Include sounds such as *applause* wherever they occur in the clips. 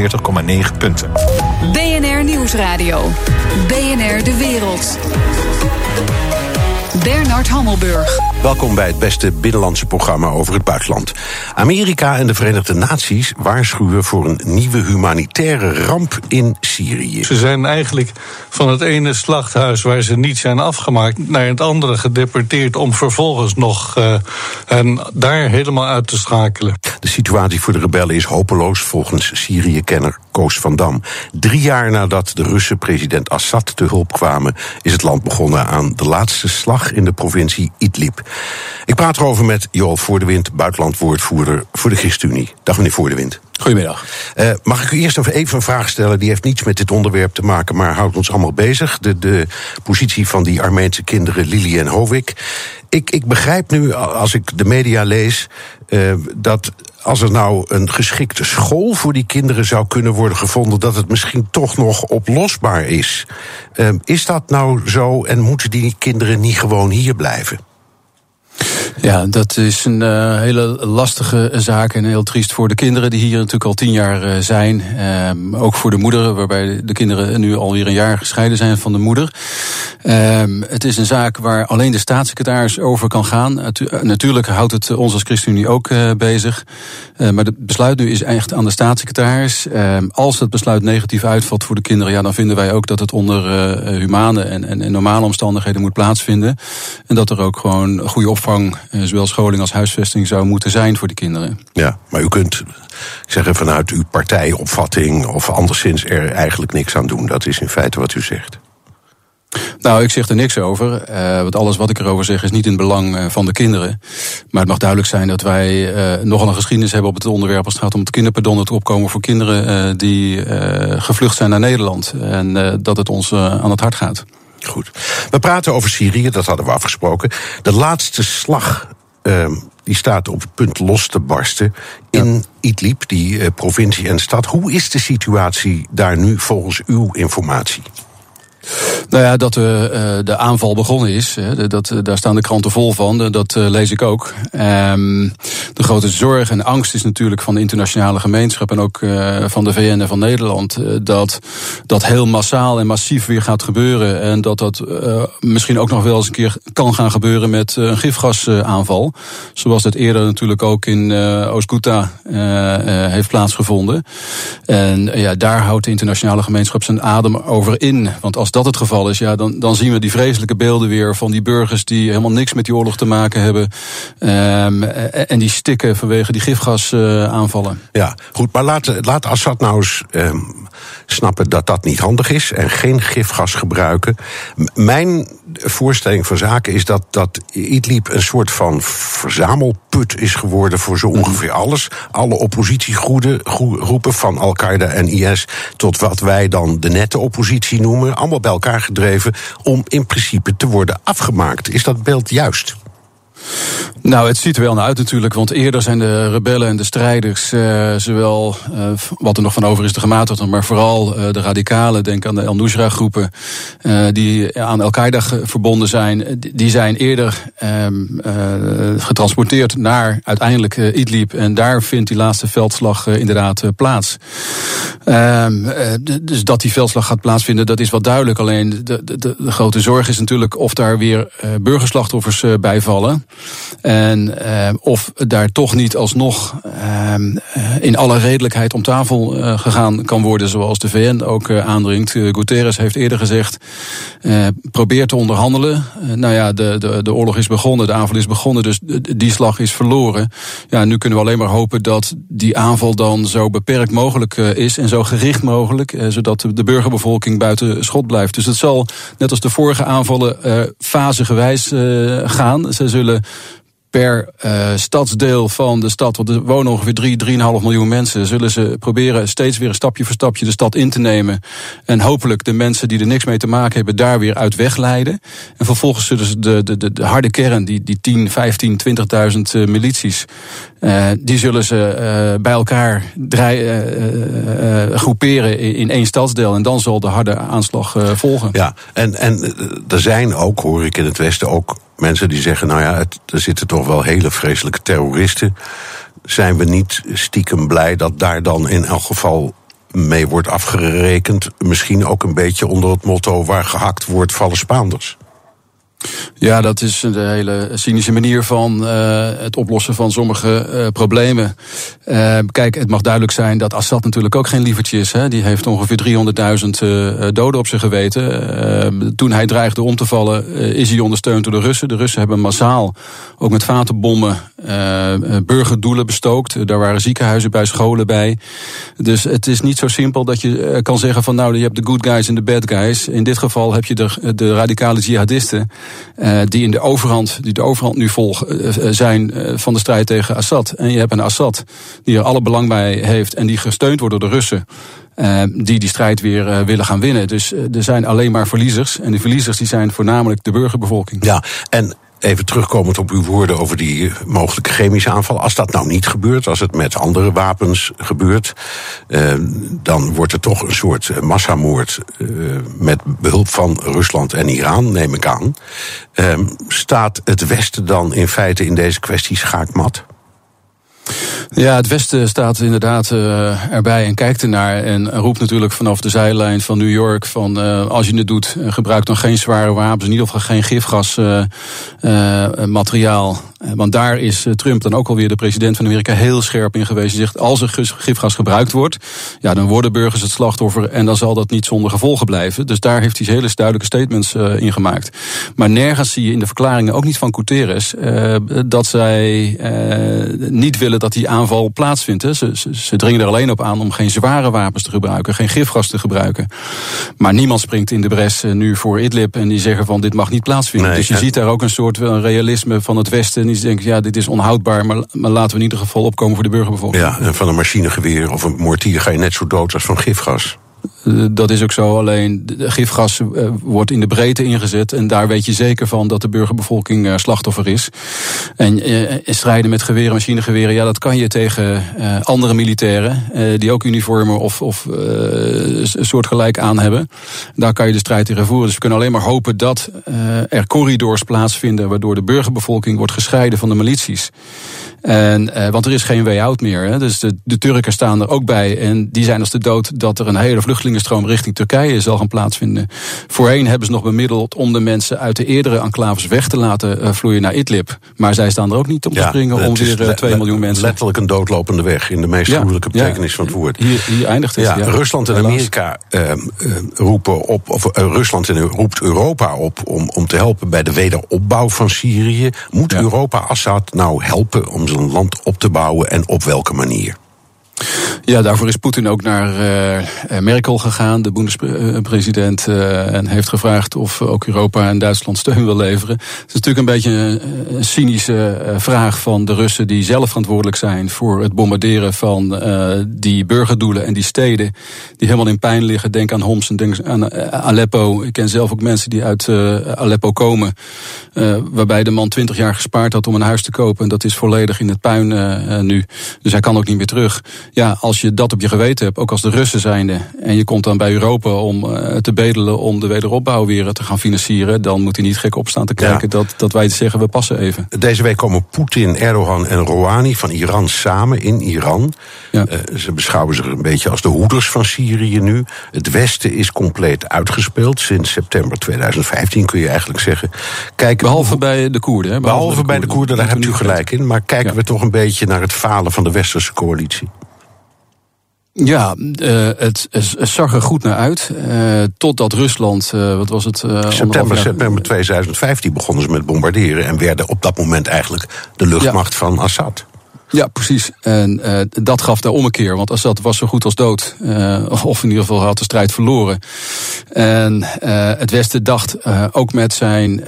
40,9 punten. BNR Nieuwsradio. BNR De Wereld. Bernard Hammelburg. Welkom bij het beste binnenlandse programma over het buitenland. Amerika en de Verenigde Naties waarschuwen voor een nieuwe humanitaire ramp in Syrië. Ze zijn eigenlijk van het ene slachthuis waar ze niet zijn afgemaakt naar het andere gedeporteerd om vervolgens nog uh, hen daar helemaal uit te schakelen. De situatie voor de rebellen is hopeloos volgens Syrië-kenner Koos van Dam. Drie jaar nadat de Russen president Assad te hulp kwamen, is het land begonnen aan de laatste slag in de provincie Idlib. Ik praat erover met Joel Voordewind, buitenlandwoordvoerder voor de ChristenUnie. Dag meneer Voordewind. Goedemiddag. Uh, mag ik u eerst even een vraag stellen? Die heeft niets met dit onderwerp te maken, maar houdt ons allemaal bezig. De, de positie van die Armeense kinderen Lili en Hovik. Ik, ik begrijp nu, als ik de media lees, uh, dat als er nou een geschikte school voor die kinderen zou kunnen worden gevonden, dat het misschien toch nog oplosbaar is. Uh, is dat nou zo en moeten die kinderen niet gewoon hier blijven? Ja, dat is een uh, hele lastige zaak en heel triest voor de kinderen die hier natuurlijk al tien jaar uh, zijn. Um, ook voor de moeder, waarbij de kinderen nu alweer een jaar gescheiden zijn van de moeder. Um, het is een zaak waar alleen de staatssecretaris over kan gaan. Natu natuurlijk houdt het ons als ChristenUnie ook bezig. maar het besluit nu is echt aan de staatssecretaris. Um, als het besluit negatief uitvalt voor de kinderen, ja, dan vinden wij ook dat het onder humane en, en, en normale omstandigheden moet plaatsvinden. En dat er ook gewoon goede opvang zowel scholing als huisvesting zou moeten zijn voor die kinderen. Ja, maar u kunt zeggen vanuit uw partijopvatting of anderszins er eigenlijk niks aan doen. Dat is in feite wat u zegt. Nou, ik zeg er niks over. Uh, want alles wat ik erover zeg is niet in het belang uh, van de kinderen. Maar het mag duidelijk zijn dat wij uh, nogal een geschiedenis hebben op het onderwerp als het gaat om het kinderpardon, te opkomen voor kinderen die gevlucht zijn naar Nederland. En dat het ons aan het hart gaat. Goed. We praten over Syrië, dat hadden we afgesproken. De laatste slag uh, die staat op het punt los te barsten in ja. Idlib, die uh, provincie en stad. Hoe is de situatie daar nu volgens uw informatie? Nou ja, dat de, uh, de aanval begonnen is, hè, dat, daar staan de kranten vol van, dat lees ik ook. Um, de grote zorg en angst is natuurlijk van de internationale gemeenschap en ook van de VN en van Nederland, dat dat heel massaal en massief weer gaat gebeuren en dat dat misschien ook nog wel eens een keer kan gaan gebeuren met een gifgasaanval. Zoals dat eerder natuurlijk ook in Oost-Ghouta heeft plaatsgevonden. En ja, daar houdt de internationale gemeenschap zijn adem over in. Want als dat het geval is, ja, dan, dan zien we die vreselijke beelden weer van die burgers die helemaal niks met die oorlog te maken hebben. Um, en die stikken vanwege die gifgasaanvallen. Ja, goed, maar laat, laat Assad nou eens um, snappen dat dat niet handig is en geen gifgas gebruiken. Mijn voorstelling van zaken is dat, dat Idlib een soort van verzamelput is geworden voor zo ongeveer alles. Alle oppositiegroepen, van Al-Qaeda en IS tot wat wij dan de nette oppositie noemen, allemaal bij elkaar gedreven om in principe te worden afgemaakt. Is dat beeld juist? Nou, het ziet er wel naar uit natuurlijk, want eerder zijn de rebellen en de strijders, uh, zowel uh, wat er nog van over is de gematigden, maar vooral uh, de radicalen, denk aan de El Nusra-groepen, die aan Al-Qaeda verbonden zijn, die zijn eerder um, getransporteerd naar uiteindelijk Idlib en daar vindt die laatste veldslag inderdaad plaats. Um, dus dat die veldslag gaat plaatsvinden, dat is wat duidelijk. Alleen de, de, de grote zorg is natuurlijk of daar weer burgerslachtoffers bij vallen. En uh, of daar toch niet alsnog uh, in alle redelijkheid om tafel uh, gegaan kan worden, zoals de VN ook aandringt. Guterres heeft eerder gezegd: probeer te onderhandelen. nou ja, de, de, de oorlog is begonnen, de aanval is begonnen, dus die slag is verloren. Ja, nu kunnen we alleen maar hopen dat die aanval dan zo beperkt mogelijk is en zo gericht mogelijk, zodat de burgerbevolking buiten schot blijft. Dus het zal, net als de vorige aanvallen, fasegewijs gaan. Ze zullen per uh, stadsdeel van de stad, want er wonen ongeveer 3, 3,5 miljoen mensen, zullen ze proberen steeds weer een stapje voor stapje de stad in te nemen. En hopelijk de mensen die er niks mee te maken hebben, daar weer uit wegleiden. En vervolgens zullen ze de, de, de, de harde kern, die, die 10, 15, 20.000 uh, milities, uh, die zullen ze uh, bij elkaar draai, groeperen in, in één stadsdeel. En dan zal de harde aanslag volgen. Ja, en, en er zijn ook, hoor ik in het Westen, ook mensen die zeggen: nou ja, er zitten toch wel hele vreselijke terroristen. Zijn we niet stiekem blij dat daar dan in elk geval mee wordt afgerekend. Misschien ook een beetje onder het motto: waar gehakt wordt, vallen Spaanders. Ja, dat is een hele cynische manier van uh, het oplossen van sommige uh, problemen. Uh, kijk, het mag duidelijk zijn dat Assad natuurlijk ook geen lievertje is. Hè. Die heeft ongeveer 300.000 doden op zijn geweten. toen hij dreigde om te vallen, is hij ondersteund door de Russen. De Russen hebben massaal, ook met vatenbommen, burgerdoelen bestookt. Daar waren ziekenhuizen bij, scholen bij. Dus het is niet zo simpel dat je kan zeggen van nou, je hebt de good guys en de bad guys. In dit geval heb je de, de radicale jihadisten. Uh, die in de overhand, die de overhand nu volgen, uh, zijn uh, van de strijd tegen Assad. En je hebt een Assad die er alle belang bij heeft en die gesteund wordt door de Russen. die die strijd weer willen gaan winnen. Dus er zijn alleen maar verliezers. En die verliezers die zijn voornamelijk de burgerbevolking. Ja, en Even terugkomend op uw woorden over die mogelijke chemische aanval. Als dat nou niet gebeurt, als het met andere wapens gebeurt, eh, dan wordt er toch een soort massamoord eh, met behulp van Rusland en Iran, neem ik aan. Eh, staat het Westen dan in feite in deze kwestie schaakmat? Ja, het Westen staat inderdaad uh, erbij en kijkt ernaar. En roept natuurlijk vanaf de zijlijn van New York: van uh, als je het doet, gebruik dan geen zware wapens, in ieder geval geen gifgasmateriaal. Want daar is Trump dan ook alweer de president van Amerika heel scherp in geweest. Hij zegt: als er gifgas gebruikt wordt, ja, dan worden burgers het slachtoffer en dan zal dat niet zonder gevolgen blijven. Dus daar heeft hij hele duidelijke statements uh, in gemaakt. Maar nergens zie je in de verklaringen, ook niet van Guterres, dat zij niet willen dat die aanval plaatsvindt. Ze, ze, ze, dringen er alleen op aan om geen zware wapens te gebruiken, geen gifgas te gebruiken. Maar niemand springt in de bres eh, nu voor Idlib en die zeggen van dit mag niet plaatsvinden. Nee, dus je ziet daar ook een soort realisme van het Westen. Die denken, ja, dit is onhoudbaar, maar, maar laten we in ieder geval opkomen voor de burgerbevolking. Ja, en van een machinegeweer of een mortier ga je net zo dood als van gifgas. Eh, dat is ook zo, alleen gifgas eh, wordt in de breedte ingezet. En daar weet je zeker van dat de burgerbevolking eh, slachtoffer is. En strijden met geweren, machinegeweren, ja, dat kan je tegen andere militairen. die ook uniformen of, of soortgelijk aan hebben. Daar kan je de strijd tegen voeren. Dus we kunnen alleen maar hopen dat er corridors plaatsvinden. waardoor de burgerbevolking wordt gescheiden van de milities. En, want er is geen way out meer. Hè. Dus de, de Turken staan er ook bij. En die zijn als de dood dat er een hele vluchteling vluchtelingenstroom richting Turkije zal gaan plaatsvinden. Voorheen hebben ze nog bemiddeld om de mensen uit de eerdere enclaves weg te laten uh, vloeien naar Idlib. Maar zij staan er ook niet om te springen om weer uh, eh, 2 miljoen mensen. Letterlijk een doodlopende weg in de meest ja, betekenis van het woord. Hier, hier eindigt het. Ja, Rusland en Amerika uh, roepen op, of Rusland en, roept Europa op om, om te helpen bij de wederopbouw van Syrië. Moet Europa Assad nou helpen om zijn land op te bouwen en op welke manier? Ja, daarvoor is Poetin ook naar uh, Merkel gegaan, de Bundespresident, uh, en heeft gevraagd of ook Europa en Duitsland steun wil leveren. Het is natuurlijk een beetje een, een cynische vraag van de Russen die zelf verantwoordelijk zijn voor het bombarderen van die burgerdoelen en die steden die helemaal in pijn liggen. Denk aan Homs en denk aan Aleppo. Ik ken zelf ook mensen die uit Aleppo komen, waarbij de man twintig jaar gespaard had om een huis te kopen. En dat is volledig in het puin nu. Dus hij kan ook niet meer terug ja, als je dat op je geweten hebt, ook als de Russen zijnde, en je komt dan bij Europa om uh, te bedelen om de wederopbouw weer te gaan financieren, dan moet hij niet gek opstaan te kijken dat, dat wij zeggen we passen even. Deze week komen Poetin, Erdogan en Rouhani van Iran samen in Iran. Ja. Uh, ze beschouwen zich een beetje als de hoeders van Syrië nu. Het Westen is compleet uitgespeeld sinds september 2015, kun je eigenlijk zeggen. Kijken behalve bij de Koerden. Hè? Behalve, behalve bij de Koerden, daar hebt u gelijk in. Maar kijken ja. we toch een beetje naar het falen van de westerse coalitie? Ja, uh, het, het, zag er goed naar uit. Uh, totdat Rusland, uh, wat was het? september, september 2015 begonnen ze met bombarderen en werden op dat moment eigenlijk de luchtmacht ja. van Assad. Ja, precies. En uh, dat gaf de ommekeer. Want Assad was zo goed als dood. Uh, of in ieder geval had de strijd verloren. En uh, het Westen dacht ook met zijn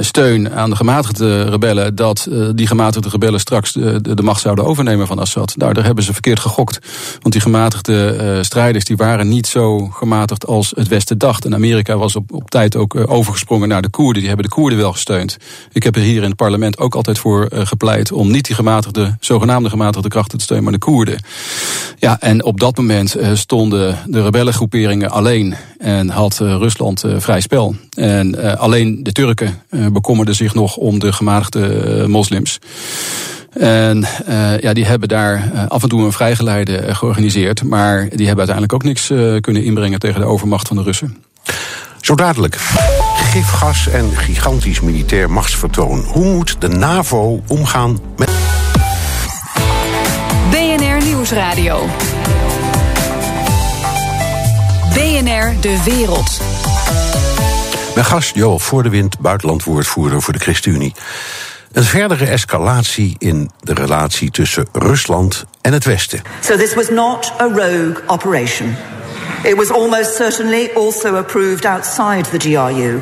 steun aan de gematigde rebellen. dat die gematigde rebellen straks de, de, macht zouden overnemen van Assad. Nou, daar hebben ze verkeerd gegokt. Want die gematigde strijders die waren niet zo gematigd als het Westen dacht. En Amerika was op, op tijd ook overgesprongen naar de Koerden. Die hebben de Koerden wel gesteund. Ik heb er hier in het parlement ook altijd voor gepleit om niet die gematigde zogenaamde gematigde krachten te steunen, maar de Koerden. Ja, en op dat moment uh, stonden de rebellengroeperingen alleen en had uh, Rusland uh, vrij spel. En alleen de Turken bekommerden zich nog om de gematigde moslims. En ja, die hebben daar af en toe een vrijgeleide georganiseerd. Maar die hebben uiteindelijk ook niks kunnen inbrengen tegen de overmacht van de Russen. Zo dadelijk. Gifgas en gigantisch militair machtsvertoon. Hoe moet de NAVO omgaan met. Nieuwsradio. BNR De Wereld. Mijn gast Jo Voor de Wind, buitenlandwoordvoerder voor de ChristenUnie. Een verdere escalatie in de relatie tussen Rusland en het Westen. So this was not a rogue operation. It was almost certainly also approved outside the GRU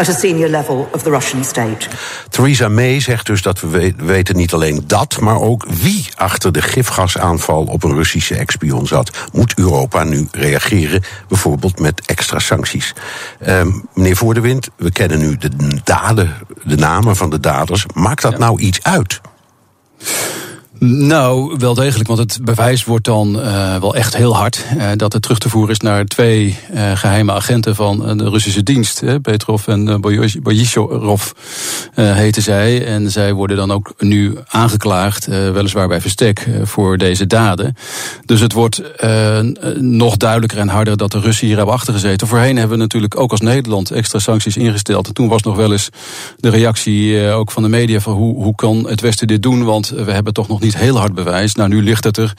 at a senior level of the Russian state. Theresa May zegt dus dat we weten niet alleen dat, maar ook wie achter de gifgasaanval op een Russische expion zat. Moet Europa nu reageren, bijvoorbeeld met extra sancties? Uh, meneer Voordewind, we kennen nu de daden, de namen van de daders. Maakt dat nou iets uit? Nou, wel degelijk, want het bewijs wordt dan uh, wel echt heel hard. Uh, dat het terug te voeren is naar twee uh, geheime agenten van de Russische dienst. Petrov en Boyishorov heten zij. En zij worden dan ook nu aangeklaagd, weliswaar bij verstek, voor deze daden. Dus het wordt nog duidelijker en harder dat de Russen hier hebben achtergezeten. Voorheen hebben we natuurlijk ook als Nederland extra sancties ingesteld. En toen was nog wel eens de reactie ook van de media van hoe, hoe kan het Westen dit doen? Want we hebben toch nog niet heel hard bewijs. Nou, nu ligt het er.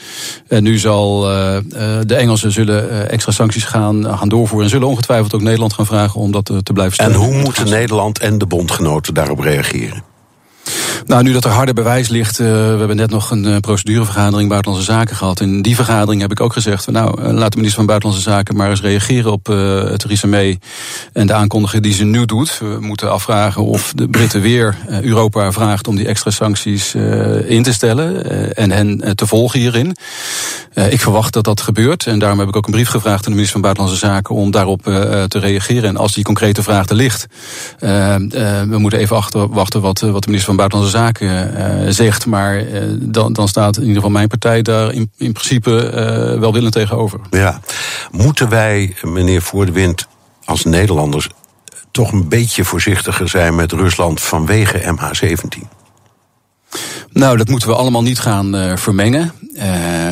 En nu zal uh, de Engelsen zullen extra sancties gaan, gaan doorvoeren. En zullen ongetwijfeld ook Nederland gaan vragen om dat te blijven steunen. En hoe moeten Nederland en de bondgenoten daarop reageren? Nou, nu dat er harde bewijs ligt, uh, we hebben net nog een uh, procedurevergadering Buitenlandse Zaken gehad. In die vergadering heb ik ook gezegd, nou, uh, laat de minister van Buitenlandse Zaken maar eens reageren op Theresa May en de aankondiging die ze nu doet. We moeten afvragen of de Britten weer Europa vraagt om die extra sancties in te stellen en hen te volgen hierin. ik verwacht dat dat gebeurt en daarom heb ik ook een brief gevraagd aan de minister van Buitenlandse Zaken om daarop te reageren. En als die concrete vraag er ligt, we moeten even achter, wachten wat, wat de minister van Buitenlandse Zaken uh, zegt. Maar uh, dan, dan staat in ieder geval mijn partij daar in, in principe uh, welwillend tegenover. Ja, moeten wij, meneer Voor de Wind, als Nederlanders toch een beetje voorzichtiger zijn met Rusland vanwege MH17? Nou, dat moeten we allemaal niet gaan uh, vermengen. Uh,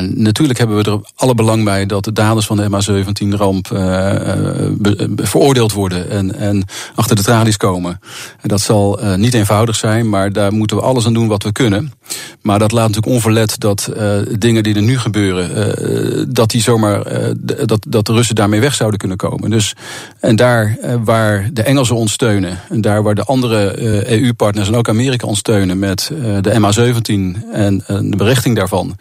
natuurlijk hebben we er alle belang bij dat de daders van de MH17-ramp uh, veroordeeld worden en, en, achter de tralies komen. En dat zal niet eenvoudig zijn, maar daar moeten we alles aan doen wat we kunnen. Maar dat laat natuurlijk onverlet dat dingen die er nu gebeuren, dat die zomaar dat, dat de Russen daarmee weg zouden kunnen komen. Dus en daar waar de Engelsen ons steunen, en daar waar de andere EU-partners en ook Amerika ons steunen met de MH17 en, de berichting daarvan.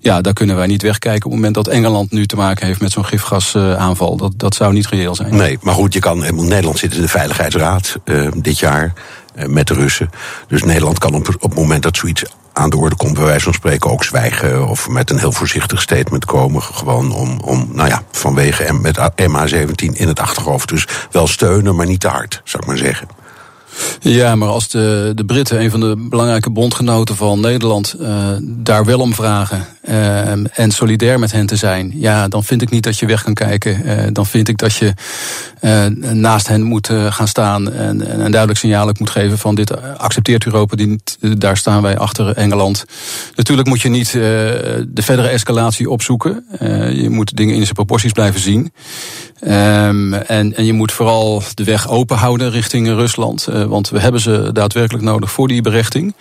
Ja, kunnen wij niet wegkijken op het moment dat Engeland nu te maken heeft met zo'n gifgasaanval. Dat, dat zou niet reëel zijn. Nee, maar goed, je kan, Nederland zit in de Veiligheidsraad uh, dit jaar uh, met de Russen. Dus Nederland kan op, op het moment dat zoiets aan de orde komt, bij wijze van spreken ook zwijgen of met een heel voorzichtig statement komen. Gewoon om, om nou ja, vanwege M, met MH17 in het achterhoofd. Dus wel steunen, maar niet te hard, zou ik maar zeggen. Ja, maar als de, de Britten, een van de belangrijke bondgenoten van Nederland, uh, daar wel om vragen uh, en solidair met hen te zijn, ja, dan vind ik niet dat je weg kan kijken. Uh, dan vind ik dat je naast hen moet gaan staan en, en, een duidelijk signaal moet geven van dit accepteert Europa, die, daar staan wij achter Engeland. Natuurlijk moet je niet de verdere escalatie opzoeken. je moet dingen in zijn proporties blijven zien. Um, en, en je moet vooral de weg open houden richting Rusland. Uh, want we hebben ze daadwerkelijk nodig voor die berechting.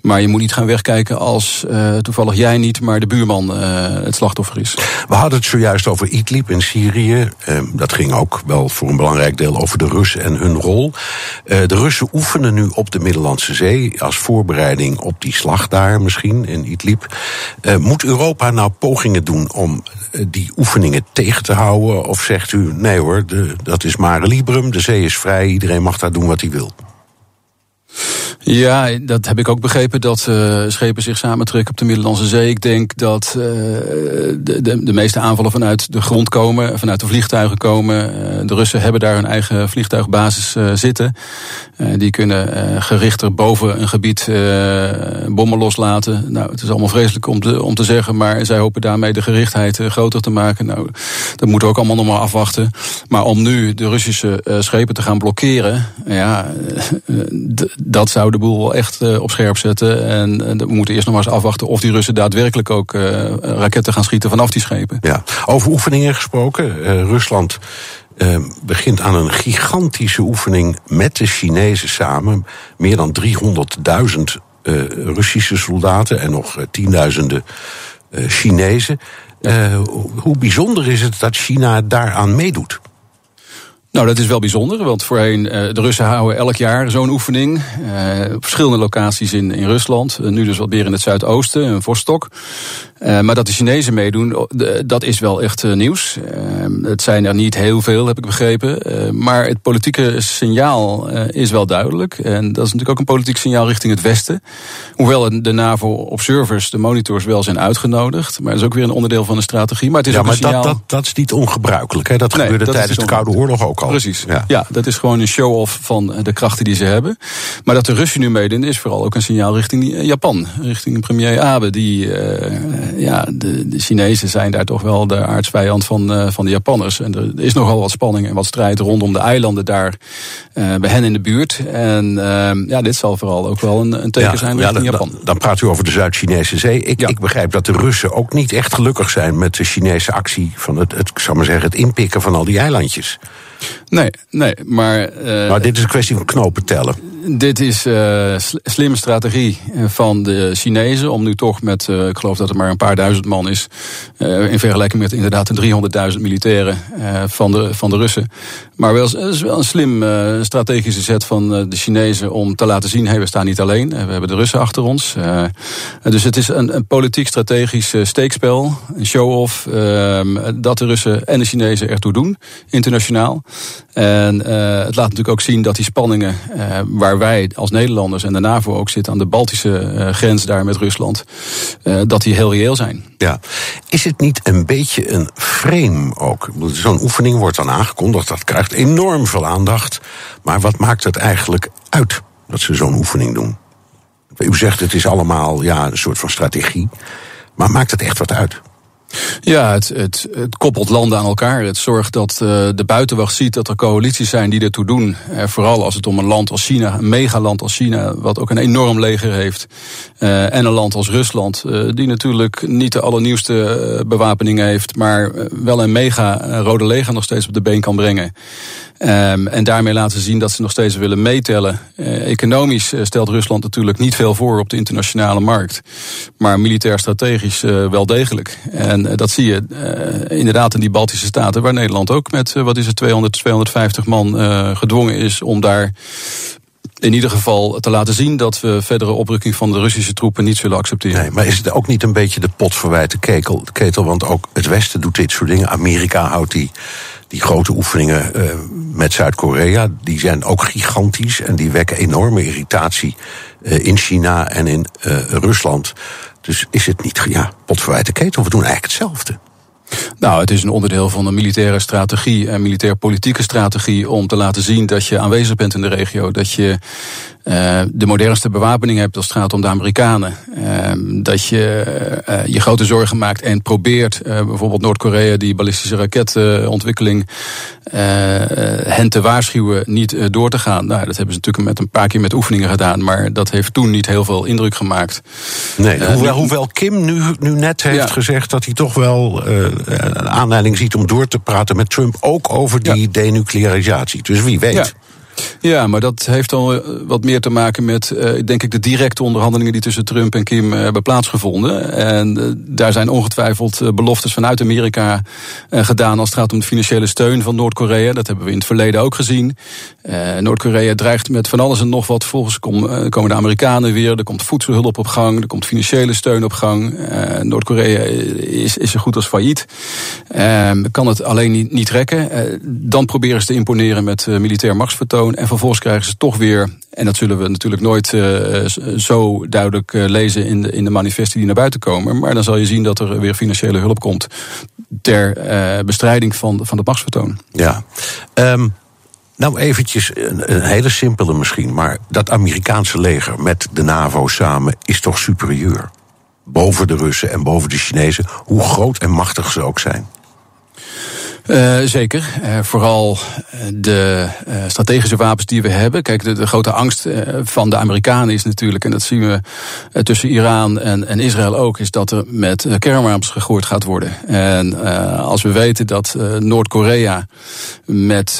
Maar je moet niet gaan wegkijken als uh, toevallig jij niet, maar de buurman uh, het slachtoffer is. We hadden het zojuist over Idlib in Syrië. Uh, dat ging ook wel voor een belangrijk deel over de Russen en hun rol. de Russen oefenen nu op de Middellandse Zee als voorbereiding op die slag daar misschien in Idlib. moet Europa nou pogingen doen om die oefeningen tegen te houden? Of zegt u nee hoor, dat is mare liberum, de zee is vrij, iedereen mag daar doen wat hij wil? Ja, dat heb ik ook begrepen, dat uh, schepen zich samentrekken op de Middellandse Zee. Ik denk dat uh, de, de, de, meeste aanvallen vanuit de grond komen, vanuit de vliegtuigen komen. Uh, de Russen hebben daar hun eigen vliegtuigbasis zitten. die kunnen gerichter boven een gebied bommen loslaten. Nou, het is allemaal vreselijk om te, om te zeggen, maar zij hopen daarmee de gerichtheid groter te maken. Nou, dat moeten we ook allemaal nog maar afwachten. Maar om nu de Russische schepen te gaan blokkeren, ja, dat zou de boel wel echt op scherp zetten. En we moeten eerst nog maar eens afwachten of die Russen daadwerkelijk ook raketten gaan schieten vanaf die schepen. Ja, over oefeningen gesproken. Rusland uh, begint aan een gigantische oefening met de Chinezen samen. Meer dan 300.000 uh, Russische soldaten en nog tienduizenden uh, Chinezen. hoe bijzonder is het dat China daaraan meedoet? Nou, dat is wel bijzonder, want voorheen, uh, de Russen houden elk jaar zo'n oefening. Uh, op verschillende locaties in, in Rusland. Uh, nu dus wat meer in het zuidoosten, een Vostok. Maar dat de Chinezen meedoen, dat is wel echt nieuws. het zijn er niet heel veel, heb ik begrepen. maar het politieke signaal is wel duidelijk. En dat is natuurlijk ook een politiek signaal richting het Westen. Hoewel de NAVO-observers, de monitors, wel zijn uitgenodigd. Maar dat is ook weer een onderdeel van de strategie. Maar het is ja, ook maar een signaal... dat, dat, dat is niet ongebruikelijk. Hè? Dat nee, gebeurde dat tijdens de Koude Oorlog ook. Precies. Ja. ja. dat is gewoon een show-off van de krachten die ze hebben. Maar dat de Russen nu meedoen is vooral ook een signaal richting Japan. Richting premier Abe. Die, ja, de, de Chinezen zijn daar toch wel de aardsvijand van, uh, van de Japanners. En er is nogal wat spanning en wat strijd rondom de eilanden daar uh, bij hen in de buurt. En ja, dit zal vooral ook wel een, een teken ja, zijn richting ja, Japan. Dan, dan praat u over de Zuid-Chinese Zee. Ik, ik begrijp dat de Russen ook niet echt gelukkig zijn met de Chinese actie van het, het, ik zou maar zeggen, het inpikken van al die eilandjes. Nee, nee, maar... Uh, maar dit is een kwestie van knopen tellen. Dit is uh, slimme strategie eh, van de Chinezen om nu toch met, uh, ik geloof dat het maar een paar duizend man is, in vergelijking met inderdaad de 300.000 militairen van, de, van de Russen. Maar wel, het is wel een slim strategische zet van de Chinezen om te laten zien, hey, we staan niet alleen, we hebben de Russen achter ons. dus het is een, een politiek strategisch steekspel, een show-off, ehm, dat de Russen en de Chinezen ertoe doen, internationaal. En het laat natuurlijk ook zien dat die spanningen waar waar wij als Nederlanders en de NAVO ook zitten aan de Baltische uh, grens daar met Rusland, dat die heel reëel zijn. Ja, is het niet een beetje een frame ook? Zo'n oefening wordt dan aangekondigd, dat krijgt enorm veel aandacht. Maar wat maakt het eigenlijk uit dat ze zo'n oefening doen? U zegt het is allemaal ja, een soort van strategie. Maar maakt het echt wat uit? Ja, het, het, het, koppelt landen aan elkaar. Het zorgt dat uh, de buitenwacht ziet dat er coalities zijn die ertoe doen. Uh, vooral als het om een land als China, een megaland als China, wat ook een enorm leger heeft. Uh, en een land als Rusland, die natuurlijk niet de allernieuwste bewapeningen heeft, maar wel een mega rode leger nog steeds op de been kan brengen. Um, en daarmee laten zien dat ze nog steeds willen meetellen. Uh, economisch stelt Rusland natuurlijk niet veel voor op de internationale markt. Maar militair strategisch uh, wel degelijk. En dat zie je inderdaad in die Baltische staten, waar Nederland ook met, wat is het, 200, 250 man gedwongen is om daar in ieder geval te laten zien dat we verdere oprukking van de Russische troepen niet zullen accepteren. Nee, maar is het ook niet een beetje de pot ketel, ketel? Want ook het Westen doet dit soort dingen. Amerika houdt die, die grote oefeningen uh, met Zuid-Korea. Die zijn ook gigantisch en die wekken enorme irritatie uh, in China en in uh, Rusland. Dus is het niet, ja, pot ketel? We doen eigenlijk hetzelfde. Nou, het is een onderdeel van een militaire strategie en militair-politieke strategie om te laten zien dat je aanwezig bent in de regio. Dat je uh, de modernste bewapening hebt als het gaat om de Amerikanen. Uh, dat je uh, je grote zorgen maakt en probeert bijvoorbeeld Noord-Korea die ballistische raketontwikkeling hen te waarschuwen niet door te gaan. Nou, dat hebben ze natuurlijk met een paar keer met oefeningen gedaan, maar dat heeft toen niet heel veel indruk gemaakt. Nee, hoewel, hoewel Kim nu, nu net heeft ja. gezegd dat hij toch wel een aanleiding ziet om door te praten met Trump ook over die ja. denuclearisatie. Dus wie weet. Ja. Ja, maar dat heeft al wat meer te maken met, uh, denk ik, de directe onderhandelingen die tussen Trump en Kim uh, hebben plaatsgevonden. En daar zijn ongetwijfeld beloftes vanuit Amerika gedaan als het gaat om de financiële steun van Noord-Korea. Dat hebben we in het verleden ook gezien. Noord-Korea dreigt met van alles en nog wat. Volgens komen de Amerikanen weer. Er komt voedselhulp op gang. Er komt financiële steun op gang. Noord-Korea is, is zo goed als failliet. kan het alleen niet, niet trekken. dan proberen ze te imponeren met militair machtsvertoon. En vervolgens krijgen ze toch weer, en dat zullen we natuurlijk nooit uh, zo duidelijk uh, lezen in de, in de manifesten die naar buiten komen. Maar dan zal je zien dat er weer financiële hulp komt ter bestrijding van, van de machtsvertoon. Ja. Um, nou, eventjes een, een, hele simpele misschien, maar dat Amerikaanse leger met de NAVO samen is toch superieur? Boven de Russen en boven de Chinezen, hoe groot en machtig ze ook zijn. Uh, zeker. Uh, vooral de uh, strategische wapens die we hebben. Kijk, de, de grote angst van de Amerikanen is natuurlijk, en dat zien we tussen Iran en, en, Israël ook, is dat er met kernwapens gegooid gaat worden. En als we weten dat Noord-Korea met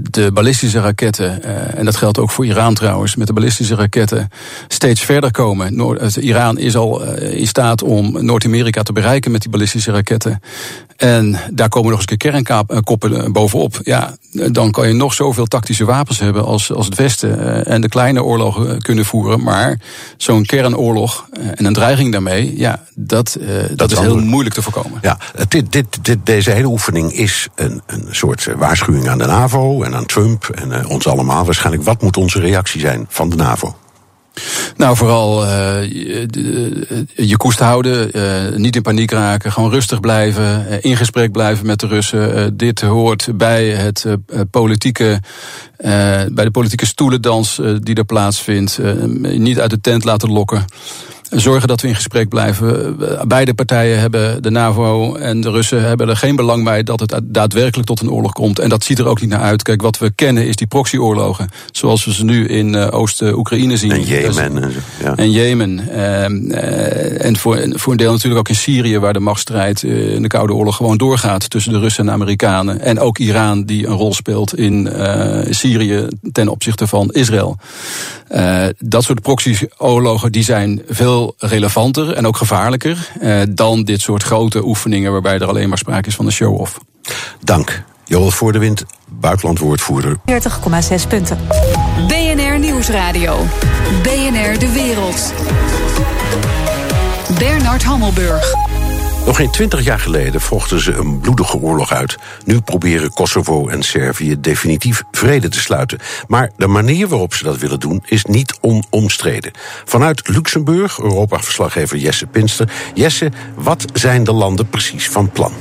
de ballistische raketten, en dat geldt ook voor Iran trouwens, met de ballistische raketten steeds verder komen. Noord, Iran is al in staat om Noord-Amerika te bereiken met die ballistische raketten. En daar komen nog eens een kernkoppen eh, bovenop. Ja, dan kan je nog zoveel tactische wapens hebben als, als het Westen. Eh, en de kleine oorlogen eh, kunnen voeren. Maar zo'n kernoorlog en een dreiging daarmee, ja, dat, dat, dat is heel moeilijk te voorkomen. Ja, dit, dit, dit, deze hele oefening is een, een soort waarschuwing aan de NAVO en aan Trump en ons allemaal. Waarschijnlijk, wat moet onze reactie zijn van de NAVO? Nou, vooral uh, je, je koest houden, uh, niet in paniek raken, gewoon rustig blijven, in gesprek blijven met de Russen. dit hoort bij het politieke, bij de politieke stoelendans die er plaatsvindt. niet uit de tent laten lokken zorgen dat we in gesprek blijven. Beide partijen hebben, de NAVO en de Russen, hebben er geen belang bij dat het daadwerkelijk tot een oorlog komt. En dat ziet er ook niet naar uit. Kijk, wat we kennen is die proxyoorlogen. Zoals we ze nu in uh, Oost-Oekraïne zien. En Jemen. Dus, ja. En Jemen. Uh, en voor, voor een deel natuurlijk ook in Syrië, waar de machtsstrijd in de Koude Oorlog gewoon doorgaat tussen de Russen en de Amerikanen. En ook Iran, die een rol speelt in Syrië ten opzichte van Israël. dat soort proxyoorlogen die zijn veel relevanter en ook gevaarlijker eh, dan dit soort grote oefeningen waarbij er alleen maar sprake is van een show-off. Dank. Joel voor de Wind, buitenlandwoordvoerder. 40,6 punten. BNR Nieuwsradio. BNR De Wereld. Bernard Hammelburg. Nog geen twintig jaar geleden vochten ze een bloedige oorlog uit. Nu proberen Kosovo en Servië definitief vrede te sluiten. Maar de manier waarop ze dat willen doen is niet onomstreden. Vanuit Luxemburg, Europa-verslaggever Jesse Pinster. Jesse, wat zijn de landen precies van plan?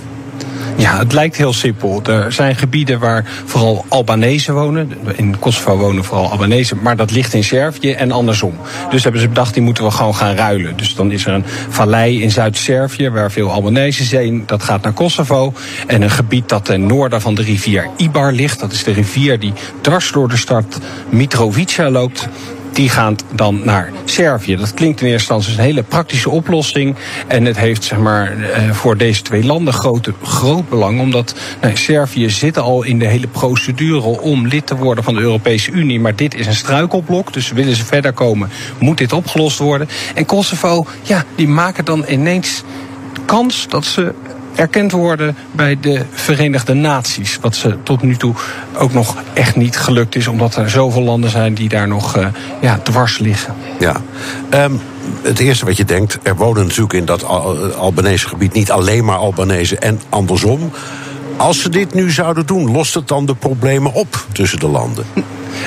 Ja, het lijkt heel simpel. Er zijn gebieden waar vooral Albanese wonen. In Kosovo wonen vooral Albanese, maar dat ligt in Servië en andersom. Dus hebben ze bedacht, die moeten we gewoon gaan ruilen. Dus dan is er een vallei in Zuid-Servië waar veel Albanese zijn. Dat gaat naar Kosovo. En een gebied dat ten noorden van de rivier Ibar ligt. Dat is de rivier die dwars door de stad Mitrovica loopt die gaan dan naar Servië. Dat klinkt in eerste instantie een hele praktische oplossing. En het heeft zeg maar, eh, voor deze twee landen grote, groot belang. Omdat nou, Servië zit al in de hele procedure om lid te worden van de Europese Unie. Maar dit is een struikelblok. Dus willen ze verder komen, moet dit opgelost worden. En Kosovo, ja, die maken dan ineens kans dat ze erkend worden bij de Verenigde Naties. Wat ze tot nu toe ook nog echt niet gelukt is, omdat er zoveel landen zijn die daar nog uh, ja, dwars liggen. Ja. Um, het eerste wat je denkt, er wonen natuurlijk in dat Albanese gebied niet alleen maar Albanese en andersom. Als ze dit nu zouden doen, lost het dan de problemen op tussen de landen?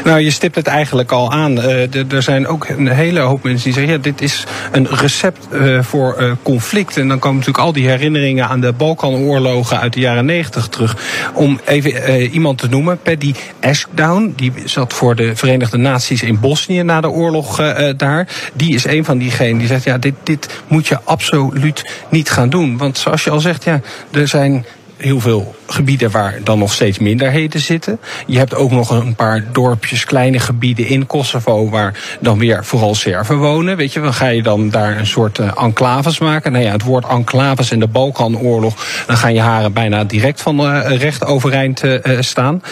Nou, je stipt het eigenlijk al aan. Uh, er zijn ook een hele hoop mensen die zeggen: ja, dit is een recept uh, voor uh, conflict. En dan komen natuurlijk al die herinneringen aan de Balkanoorlogen uit de jaren negentig terug. Om even iemand te noemen, Paddy Ashdown, die zat voor de Verenigde Naties in Bosnië na de oorlog daar. Die is een van diegenen die zegt: ja, dit, dit moet je absoluut niet gaan doen. Want zoals je al zegt, ja, er zijn heel veel gebieden waar dan nog steeds minderheden zitten. Je hebt ook nog een paar dorpjes, kleine gebieden in Kosovo waar dan weer vooral Serven wonen. Weet je, dan ga je dan daar een soort uh, enclaves maken. Nou ja, het woord enclaves in de Balkanoorlog, dan gaan je haren bijna direct van uh, recht overeind uh, staan.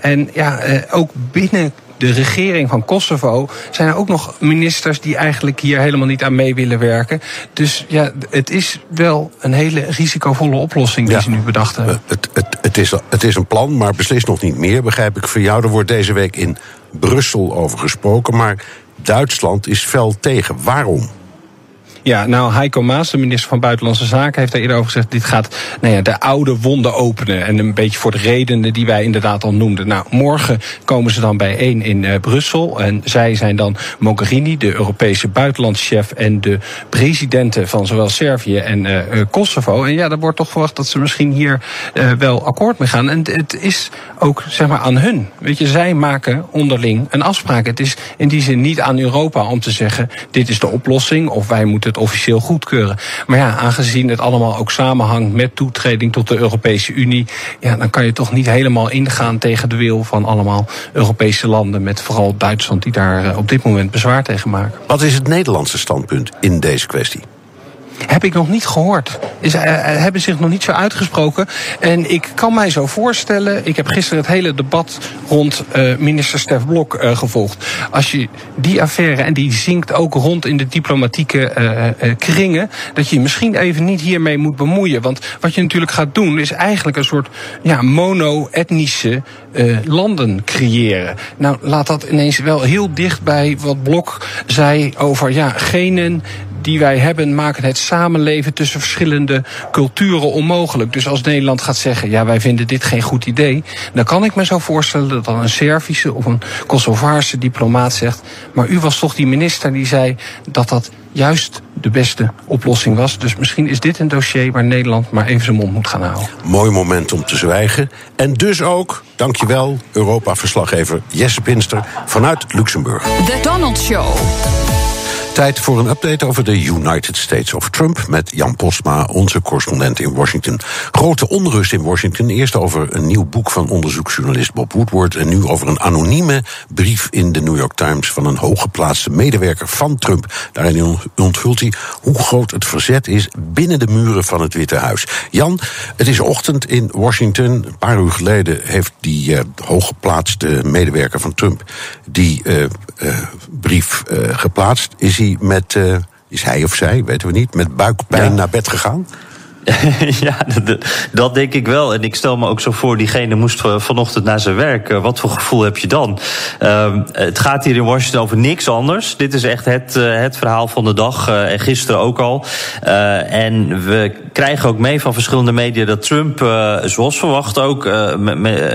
en ja, ook binnen de regering van Kosovo zijn er ook nog ministers die eigenlijk hier helemaal niet aan mee willen werken. Dus ja, het is wel een hele risicovolle oplossing die ze nu bedacht hebben. Het, het, het, is, het is een plan, maar beslist nog niet meer, begrijp ik van jou. Er wordt deze week in Brussel over gesproken, maar Duitsland is fel tegen. Waarom? Ja, nou, Heiko Maas, de minister van Buitenlandse Zaken, heeft daar eerder over gezegd: dit gaat nou ja, de oude wonden openen. En een beetje voor de redenen die wij inderdaad al noemden. Nou, morgen komen ze dan bijeen in uh, Brussel. En zij zijn dan Mogherini, de Europese buitenlandschef, en de presidenten van zowel Servië en uh, Kosovo. En ja, er wordt toch verwacht dat ze misschien hier wel akkoord mee gaan. En het is ook zeg maar aan hun. Weet je, zij maken onderling een afspraak. Het is in die zin niet aan Europa om te zeggen: dit is de oplossing of wij moeten officieel goedkeuren. Maar ja, aangezien het allemaal ook samenhangt met toetreding tot de Europese Unie, ja, dan kan je toch niet helemaal ingaan tegen de wil van allemaal Europese landen, met vooral Duitsland die daar eh, op dit moment bezwaar tegen maken. Wat is het Nederlandse standpunt in deze kwestie? Heb ik nog niet gehoord. Is, uh, hebben zich nog niet zo uitgesproken. En ik kan mij zo voorstellen. Ik heb gisteren het hele debat rond uh, minister Stef Blok gevolgd. Als je die affaire, en die zinkt ook rond in de diplomatieke kringen. dat je misschien even niet hiermee moet bemoeien. Want wat je natuurlijk gaat doen. is eigenlijk een soort ja, mono-etnische landen creëren. Nou, laat dat ineens wel heel dicht bij wat Blok zei over ja, genen die wij hebben maken het samenleven tussen verschillende culturen onmogelijk. Dus als Nederland gaat zeggen, ja, wij vinden dit geen goed idee, dan kan ik me zo voorstellen dat dan een Servische of een Kosovaarse diplomaat zegt, maar u was toch die minister die zei dat dat juist de beste oplossing was. Dus misschien is dit een dossier waar Nederland maar even zijn mond moet gaan houden. Mooi moment om te zwijgen. En dus ook, dankjewel, Europa-verslaggever Jesse Pinster vanuit Luxemburg. The Donald Show. Tijd voor een update over de United States of Trump met Jan Postma, onze correspondent in Washington. Grote onrust in Washington. Eerst over een nieuw boek van onderzoeksjournalist Bob Woodward en nu over een anonieme brief in de New York Times van een hooggeplaatste medewerker van Trump. Daarin onthult hij hoe groot het verzet is binnen de muren van het Witte Huis. Jan, het is ochtend in Washington. Een paar uur geleden heeft die uh, hooggeplaatste medewerker van Trump die uh, uh, brief geplaatst. Is hij met, uh, is hij of zij, weten we niet, met buikpijn ja. naar bed gegaan? *laughs* ja, dat denk ik wel. En ik stel me ook zo voor, diegene moest vanochtend naar zijn werk. Wat voor gevoel heb je dan? Uh, het gaat hier in Washington over niks anders. Dit is echt het, uh, het verhaal van de dag. Uh, en gisteren ook al. en we krijgen ook mee van verschillende media dat Trump, zoals verwacht ook,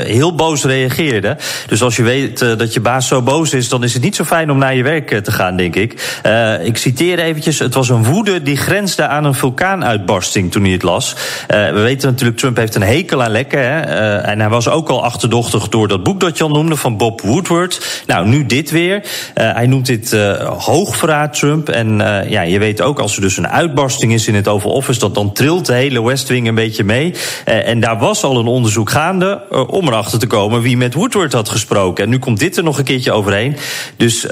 heel boos reageerde. Dus als je weet dat je baas zo boos is, dan is het niet zo fijn om naar je werk te gaan, denk ik. ik citeer eventjes. Het was een woede die grensde aan een vulkaanuitbarsting toen hij las. Uh, we weten natuurlijk, Trump heeft een hekel aan lekken. Hè? Uh, en hij was ook al achterdochtig door dat boek dat je al noemde van Bob Woodward. Nou, nu dit weer. Uh, hij noemt dit hoogverraad, Trump. En ja, je weet ook, als er dus een uitbarsting is in het Oval Office, dat dan trilt de hele West Wing een beetje mee. en daar was al een onderzoek gaande om erachter te komen wie met Woodward had gesproken. En nu komt dit er nog een keertje overheen. Dus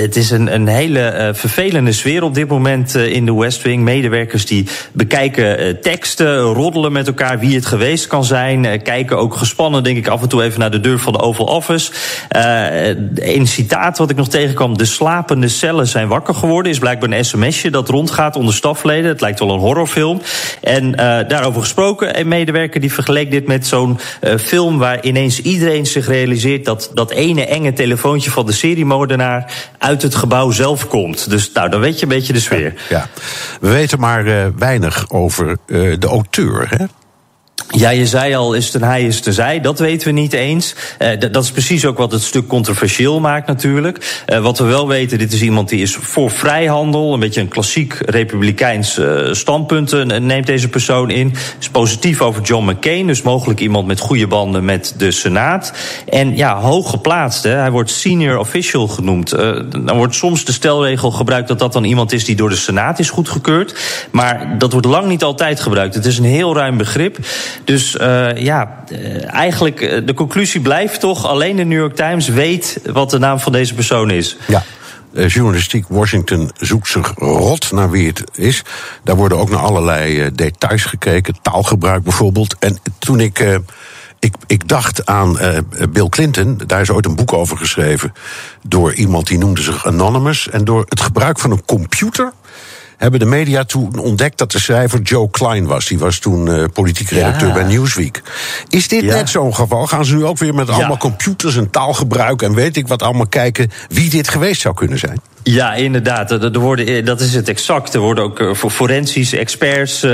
het is een, een hele vervelende sfeer op dit moment in de West Wing. Medewerkers die bekijken teksten, roddelen met elkaar wie het geweest kan zijn. kijken ook gespannen, denk ik, af en toe even naar de deur van de Oval Office. Uh, een citaat wat ik nog tegenkwam: De slapende cellen zijn wakker geworden. Is blijkbaar een sms'je dat rondgaat onder stafleden. Het lijkt wel een horrorfilm. En daarover gesproken, een medewerker die vergeleek dit met zo'n film waar ineens iedereen zich realiseert dat dat ene enge telefoontje van de seriemoordenaar uit het gebouw zelf komt. Dus nou, dan weet je een beetje de sfeer. Ja, we weten maar weinig over de auteur. Hè? Ja, je zei al, is het een hij, is het zij. Dat weten we niet eens. Uh, dat is precies ook wat het stuk controversieel maakt natuurlijk. Uh, wat we wel weten, dit is iemand die is voor vrijhandel. Een beetje een klassiek republikeins uh, standpunt neemt deze persoon in. Is positief over John McCain. Dus mogelijk iemand met goede banden met de Senaat. En ja, hoog geplaatst. Hè. Hij wordt senior official genoemd. dan wordt soms de stelregel gebruikt dat dat dan iemand is die door de Senaat is goedgekeurd. Maar dat wordt lang niet altijd gebruikt. Het is een heel ruim begrip. Dus uh, ja, eigenlijk de conclusie blijft toch... alleen de New York Times weet wat de naam van deze persoon is. Ja. Journalistiek Washington zoekt zich rot naar wie het is. Daar worden ook naar allerlei details gekeken. Taalgebruik bijvoorbeeld. En toen ik... Ik, ik, dacht aan Bill Clinton. Daar is ooit een boek over geschreven. Door iemand die noemde zich Anonymous. En door het gebruik van een computer hebben de media toen ontdekt dat de schrijver Joe Klein was. Die was toen uh, politiek redacteur ja. bij Newsweek. Is dit ja. net zo'n geval? Gaan ze nu ook weer met allemaal computers en taalgebruik en weet ik wat allemaal kijken wie dit geweest zou kunnen zijn? Ja, inderdaad. Er worden, dat is het exact. Er worden ook voor forensische experts, uh,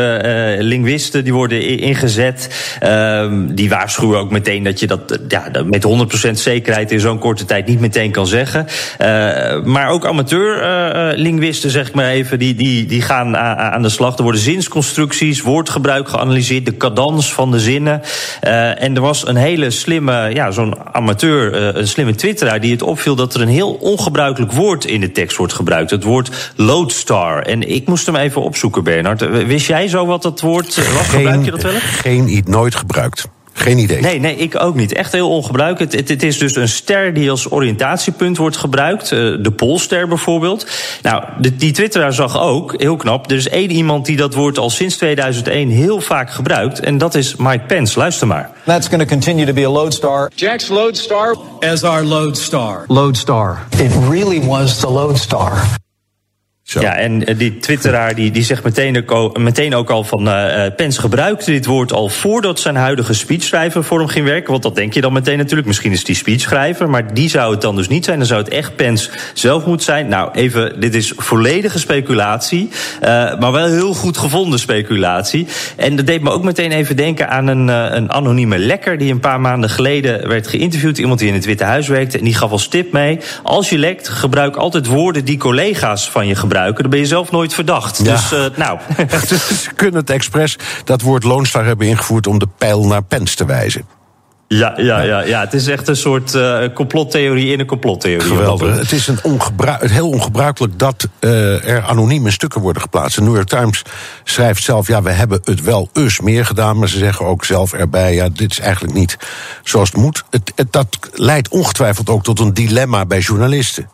linguisten, die worden ingezet. Uh, die waarschuwen ook meteen dat je dat ja, met 100% zekerheid in zo'n korte tijd niet meteen kan zeggen. Maar ook amateur-linguisten, zeg ik maar even, die, die, die gaan aan de slag. Er worden zinsconstructies, woordgebruik geanalyseerd, de cadans van de zinnen. Uh, en er was een hele slimme, ja, zo'n amateur, uh, een slimme twitteraar... die het opviel dat er een heel ongebruikelijk woord in de tekst wordt gebruikt. Het woord lodestar. En ik moest hem even opzoeken, Bernard. Wist jij zo wat dat woord was? Geen, Gebruik je dat wel? Geen, nooit gebruikt. Geen idee. Nee, nee, ik ook niet. Echt heel ongebruikelijk. Het, het, is dus een ster die als oriëntatiepunt wordt gebruikt. De Poolster bijvoorbeeld. Nou, de, die twitteraar zag ook, heel knap... er is één iemand die dat woord al sinds 2001 heel vaak gebruikt... en dat is Mike Pence. Luister maar. That's going to continue to be a lodestar. Jack's lodestar as our lodestar. Lodestar. It really was the lodestar. Ja, en die twitteraar die, die zegt meteen ook, meteen ook al van... Uh, Pence gebruikte dit woord al voordat zijn huidige speechschrijver voor hem ging werken. Want dat denk je dan meteen natuurlijk. Misschien is die speechschrijver, maar die zou het dan dus niet zijn. Dan zou het echt Pence zelf moeten zijn. Nou, even, dit is volledige speculatie. Maar wel heel goed gevonden speculatie. En dat deed me ook meteen even denken aan een, een anonieme lekker... die een paar maanden geleden werd geïnterviewd. Iemand die in het Witte Huis werkte. En die gaf als tip mee... als je lekt, gebruik altijd woorden die collega's van je gebruiken dan ben je zelf nooit verdacht. Ja. Dus, uh, nou. *laughs* Ze kunnen het expres dat woord loonstar hebben ingevoerd om de pijl naar Pens te wijzen. Ja, ja, ja, ja, het is echt een soort uh, complottheorie in een complottheorie. Geweldig. Het is een ongebruik, heel ongebruikelijk dat uh, er anonieme stukken worden geplaatst. De New York Times schrijft zelf: ja, we hebben het wel eens meer gedaan. Maar ze zeggen ook zelf erbij: ja, dit is eigenlijk niet zoals het moet. Het, het, dat leidt ongetwijfeld ook tot een dilemma bij journalisten.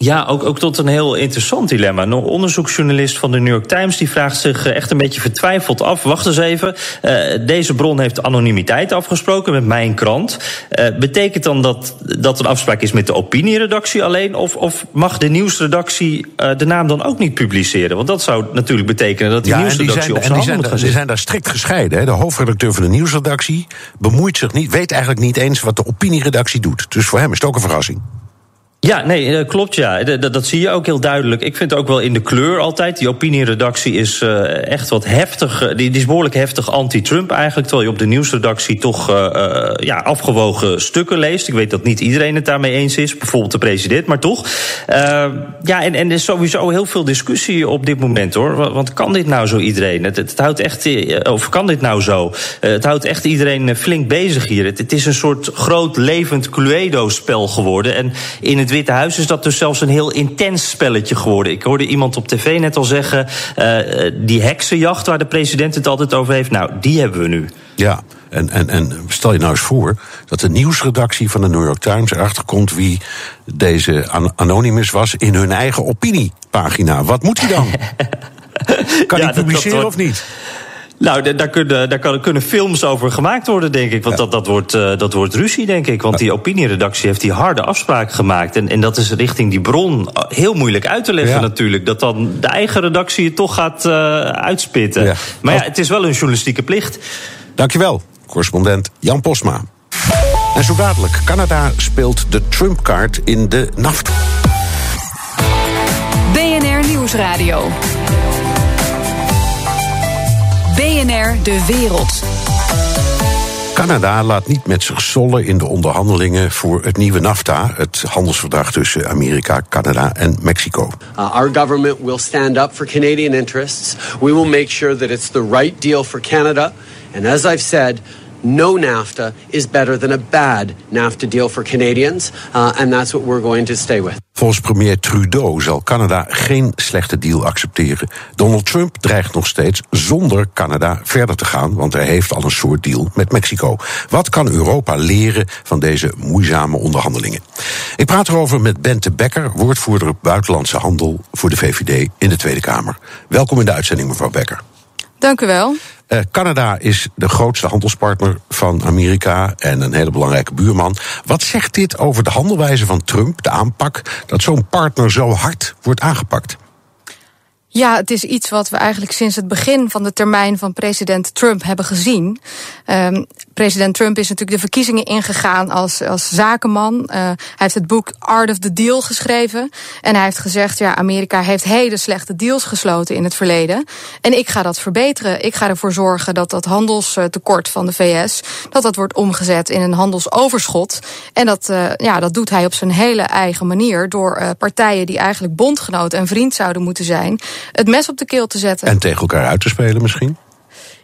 Ja, ook, ook tot een heel interessant dilemma. Een onderzoeksjournalist van de New York Times die vraagt zich echt een beetje vertwijfeld af. Wacht eens even. Uh, deze bron heeft anonimiteit afgesproken met mijn krant. Uh, betekent dan dat dat een afspraak is met de opinieredactie alleen? Of, of mag de nieuwsredactie uh, de naam dan ook niet publiceren? Want dat zou natuurlijk betekenen dat die ja, nieuwsredactie op zijn handen moet gaan zitten. Die zijn daar strikt gescheiden. Hè. De hoofdredacteur van de nieuwsredactie bemoeit zich niet, weet eigenlijk niet eens wat de opinieredactie doet. Dus voor hem is het ook een verrassing. Ja, nee, klopt ja. Dat, zie je ook heel duidelijk. Ik vind ook wel in de kleur altijd. Die opinieredactie is uh, echt wat heftig. Die, die is behoorlijk heftig anti-Trump eigenlijk. Terwijl je op de nieuwsredactie toch ja, afgewogen stukken leest. Ik weet dat niet iedereen het daarmee eens is. Bijvoorbeeld de president, maar toch. ja, en, en er is sowieso heel veel discussie op dit moment hoor. Want kan dit nou zo iedereen? Het, het houdt echt. Of kan dit nou zo? het houdt echt iedereen flink bezig hier. Het, het is een soort groot levend Cluedo-spel geworden. En in het het Witte Huis is dat dus zelfs een heel intens spelletje geworden. Ik hoorde iemand op tv net al zeggen: uh, die heksenjacht waar de president het altijd over heeft, nou, die hebben we nu. Ja, en, en, en stel je nou eens voor dat de nieuwsredactie van de New York Times erachter komt wie deze an Anonymous was in hun eigen opiniepagina. Wat moet hij dan? *laughs* kan ja, hij publiceren dat, dat, of niet? Nou, daar kunnen, daar kunnen films over gemaakt worden, denk ik. Want ja. dat, dat, wordt, uh, dat wordt ruzie, denk ik. Want die opinieredactie heeft die harde afspraak gemaakt. En, en dat is richting die bron heel moeilijk uit te leggen, ja. natuurlijk. Dat dan de eigen redactie het toch gaat uh, uitspitten. Ja. Maar ja, het is wel een journalistieke plicht. Dankjewel, correspondent Jan Posma. En zo dadelijk, Canada speelt de Trump-kaart in de NAFTA. BNR Nieuwsradio. BNR De Wereld. Canada laat niet met zich zollen in de onderhandelingen voor het nieuwe NAFTA, het handelsverdrag tussen Amerika, Canada en Mexico. Uh, our government will stand up for Canadian interests. We will make sure that it's the right deal for Canada. And as I've said, no NAFTA is better than a bad NAFTA deal for Canadians. Uh, and that's what we're going to stay with. Volgens premier Trudeau zal Canada geen slechte deal accepteren. Donald Trump dreigt nog steeds zonder Canada verder te gaan, want hij heeft al een soort deal met Mexico. Wat kan Europa leren van deze moeizame onderhandelingen? Ik praat erover met Bente Becker, woordvoerder buitenlandse handel voor de VVD in de Tweede Kamer. Welkom in de uitzending, mevrouw Becker. Dank u wel. Uh, Canada is de grootste handelspartner van Amerika en een hele belangrijke buurman. Wat zegt dit over de handelwijze van Trump, de aanpak, dat zo'n partner zo hard wordt aangepakt? Ja, het is iets wat we eigenlijk sinds het begin van de termijn van president Trump hebben gezien. Um, president Trump is natuurlijk de verkiezingen ingegaan als, als zakenman. Uh, hij heeft het boek Art of the Deal geschreven. En hij heeft gezegd, ja, Amerika heeft hele slechte deals gesloten in het verleden. En ik ga dat verbeteren. Ik ga ervoor zorgen dat dat handelstekort van de VS, dat dat wordt omgezet in een handelsoverschot. En dat, uh, ja, dat doet hij op zijn hele eigen manier door uh, partijen die eigenlijk bondgenoot en vriend zouden moeten zijn, het mes op de keel te zetten. En tegen elkaar uit te spelen misschien?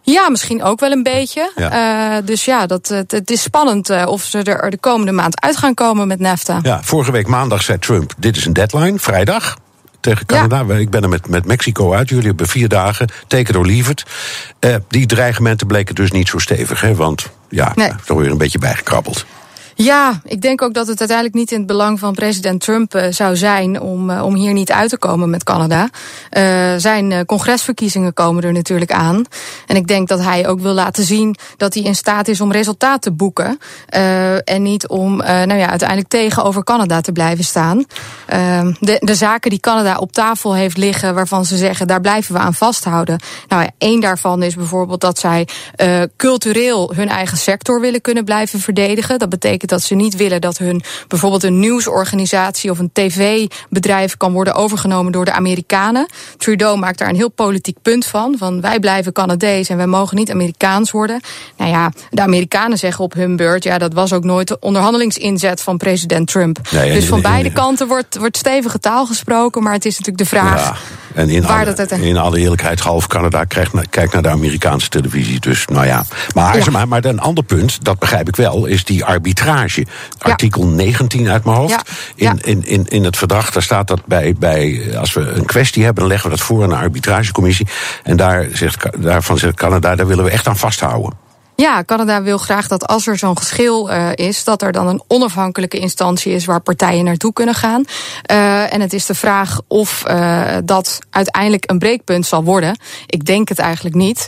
Ja, misschien ook wel een beetje. Ja. Uh, dus ja, dat, het, het is spannend uh, of ze er de komende maand uit gaan komen met NAFTA. Ja, vorige week maandag zei Trump: dit is een deadline, vrijdag. Tegen Canada. Ja. Ik ben er met, met Mexico uit. Jullie hebben vier dagen. Take it or leave it. Uh, die dreigementen bleken dus niet zo stevig. Hè? Want ja, nee. toch weer een beetje bijgekrabbeld. Ja, ik denk ook dat het uiteindelijk niet in het belang van president Trump uh, zou zijn om, uh, om hier niet uit te komen met Canada. Uh, zijn congresverkiezingen komen er natuurlijk aan. En ik denk dat hij ook wil laten zien dat hij in staat is om resultaat te boeken. en niet om nou ja, uiteindelijk tegenover Canada te blijven staan. de, de zaken die Canada op tafel heeft liggen, waarvan ze zeggen daar blijven we aan vasthouden. Nou ja, één daarvan is bijvoorbeeld dat zij cultureel hun eigen sector willen kunnen blijven verdedigen. Dat betekent dat ze niet willen dat hun bijvoorbeeld een nieuwsorganisatie of een tv-bedrijf kan worden overgenomen door de Amerikanen. Trudeau maakt daar een heel politiek punt van. Van wij blijven Canadees en wij mogen niet Amerikaans worden. Nou ja, de Amerikanen zeggen op hun beurt, ja, dat was ook nooit de onderhandelingsinzet van president Trump. Nee, dus van beide kanten wordt, wordt stevige taal gesproken, maar het is natuurlijk de vraag. Ja, en in waar alle, dat het- in alle eerlijkheid, half Canada kijkt naar de Amerikaanse televisie. Dus nou ja. Maar, Ja. maar, maar een ander punt, dat begrijp ik wel, is die arbitrage. Artikel 19 uit mijn hoofd. In, in, in, in het verdrag daar staat dat bij, bij, als we een kwestie hebben, dan leggen we dat voor aan een arbitragecommissie. En daar zegt, daarvan zegt Canada, daar willen we echt aan vasthouden. Ja, Canada wil graag dat als er zo'n geschil uh, is, dat er dan een onafhankelijke instantie is waar partijen naartoe kunnen gaan. Uh, en het is de vraag of uh, dat uiteindelijk een breekpunt zal worden. Ik denk het eigenlijk niet.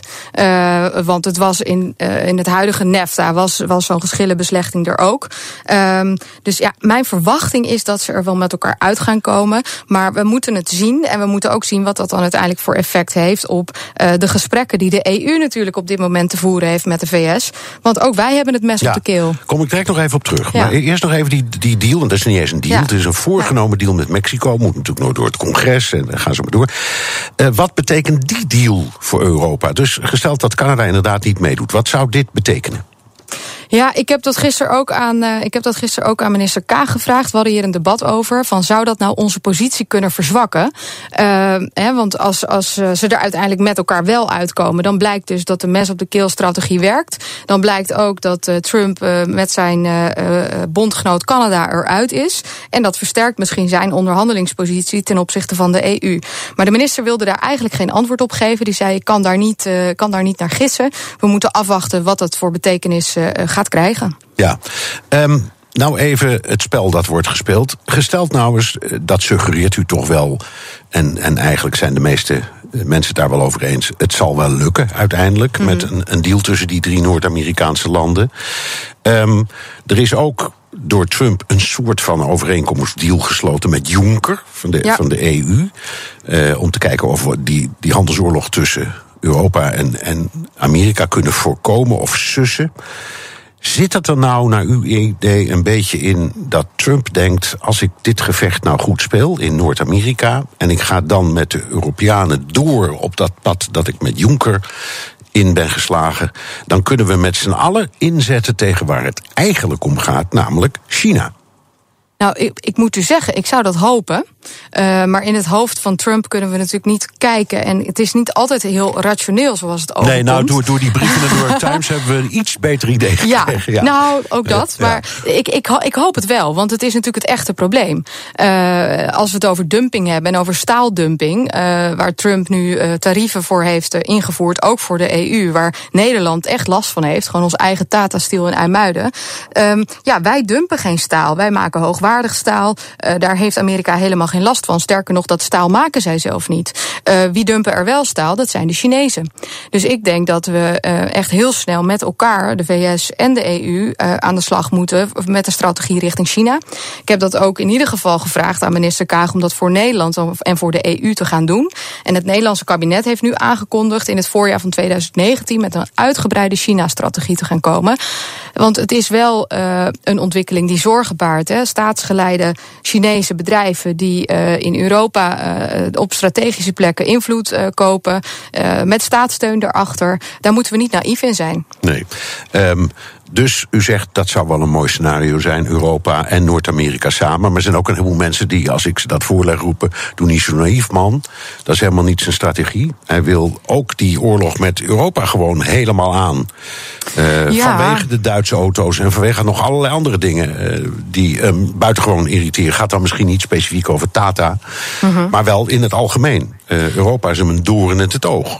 Want het was in, in het huidige NAFTA was, was zo'n geschillenbeslechting er ook. Um, dus ja, mijn verwachting is dat ze er wel met elkaar uit gaan komen. Maar we moeten het zien. En we moeten ook zien wat dat dan uiteindelijk voor effect heeft op de gesprekken die de EU natuurlijk op dit moment te voeren heeft met de VS. Want ook wij hebben het mes op de keel. Kom ik direct nog even op terug. Ja. Maar e- eerst nog even die, die deal, en dat is niet eens een deal. Ja. Het is een voorgenomen deal met Mexico. Moet natuurlijk nog door het congres en dan gaan ze maar door. Eh, wat betekent die deal voor Europa? Dus gesteld dat Canada inderdaad niet meedoet, wat zou dit betekenen? Ja, ik heb dat gisteren ook aan, uh, ik heb dat gisteren ook aan minister Kaag gevraagd. We hadden hier een debat over. Van zou dat nou onze positie kunnen verzwakken? Uh, hè, want als, als uh, ze er uiteindelijk met elkaar wel uitkomen, dan blijkt dus dat de mes op de keel strategie werkt. Dan blijkt ook dat Trump met zijn bondgenoot Canada eruit is. En dat versterkt misschien zijn onderhandelingspositie ten opzichte van de EU. Maar de minister wilde daar eigenlijk geen antwoord op geven. Die zei: ik kan daar niet, kan daar niet naar gissen. We moeten afwachten wat dat voor betekenis uh, gaat krijgen. Ja. Um, nou even het spel dat wordt gespeeld. Gesteld nou eens, eh, dat suggereert u toch wel. En, en eigenlijk zijn de meeste eh, mensen het daar wel over eens. Het zal wel lukken uiteindelijk. Mm -hmm. Met een, een, deal tussen die drie Noord-Amerikaanse landen. Um, er is ook door Trump een soort van overeenkomstdeal gesloten met Juncker van de, ja. van de EU. Uh, om te kijken of we die, die handelsoorlog tussen Europa en, en Amerika kunnen voorkomen of sussen. Zit het er nou naar uw idee een beetje in dat Trump denkt: als ik dit gevecht nou goed speel in Noord-Amerika en ik ga dan met de Europeanen door op dat pad dat ik met Juncker in ben geslagen, dan kunnen we met z'n allen inzetten tegen waar het eigenlijk om gaat, namelijk China. Nou, ik, ik moet u zeggen, ik zou dat hopen. Uh, maar in het hoofd van Trump kunnen we natuurlijk niet kijken. En het is niet altijd heel rationeel zoals het overkomt. Nee, nou, door, door die brieven in de New York *laughs* Times hebben we een iets beter idee gekregen. Ja, ja. nou, ook dat. Uh, maar ja. ik, ik, ik hoop het wel, want het is natuurlijk het echte probleem. Uh, als we het over dumping hebben en over staaldumping... waar Trump nu tarieven voor heeft ingevoerd, ook voor de EU... waar Nederland echt last van heeft, gewoon ons eigen Tata Steel in IJmuiden. Um, ja, wij dumpen geen staal, wij maken hoogwaardig staal. daar heeft Amerika helemaal geen last van. Sterker nog, dat staal maken zij zelf niet. Uh, wie dumpen er wel staal? Dat zijn de Chinezen. Dus ik denk dat we uh, echt heel snel met elkaar, de VS en de EU, aan de slag moeten met een strategie richting China. Ik heb dat ook in ieder geval gevraagd aan minister Kaag om dat voor Nederland en voor de EU te gaan doen. En het Nederlandse kabinet heeft nu aangekondigd in het voorjaar van 2019 met een uitgebreide China-strategie te gaan komen. Want het is wel een ontwikkeling die zorgen baart. Hè? Staatsgeleide Chinese bedrijven die uh, in Europa uh, op strategische plekken invloed uh, kopen. met staatssteun daarachter. Daar moeten we niet naïef in zijn. Nee. Um, Dus u zegt dat zou wel een mooi scenario zijn, Europa en Noord-Amerika samen. Maar er zijn ook een heleboel mensen die, als ik ze dat voorleg roepen, doe niet zo naïef, man. Dat is helemaal niet zijn strategie. Hij wil ook die oorlog met Europa gewoon helemaal aan. Uh, Ja. Vanwege de Duitse auto's en vanwege nog allerlei andere dingen eh, die hem buitengewoon irriteren. Gaat dan misschien niet specifiek over Tata, maar wel in het algemeen. Eh, Europa is hem een doorn in het oog.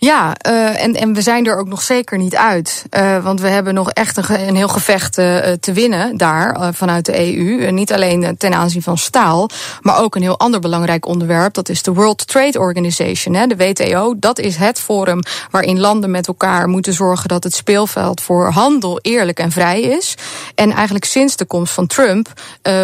Ja, eh, en, en we zijn er ook nog zeker niet uit. Eh, want we hebben nog echt een, heel gevecht eh, te winnen daar vanuit de EU. Niet alleen ten aanzien van staal, maar ook een heel ander belangrijk onderwerp. Dat is de World Trade Organization, hè, de WTO. Dat is het forum waarin landen met elkaar moeten zorgen dat het speelveld voor handel eerlijk en vrij is. En eigenlijk sinds de komst van Trump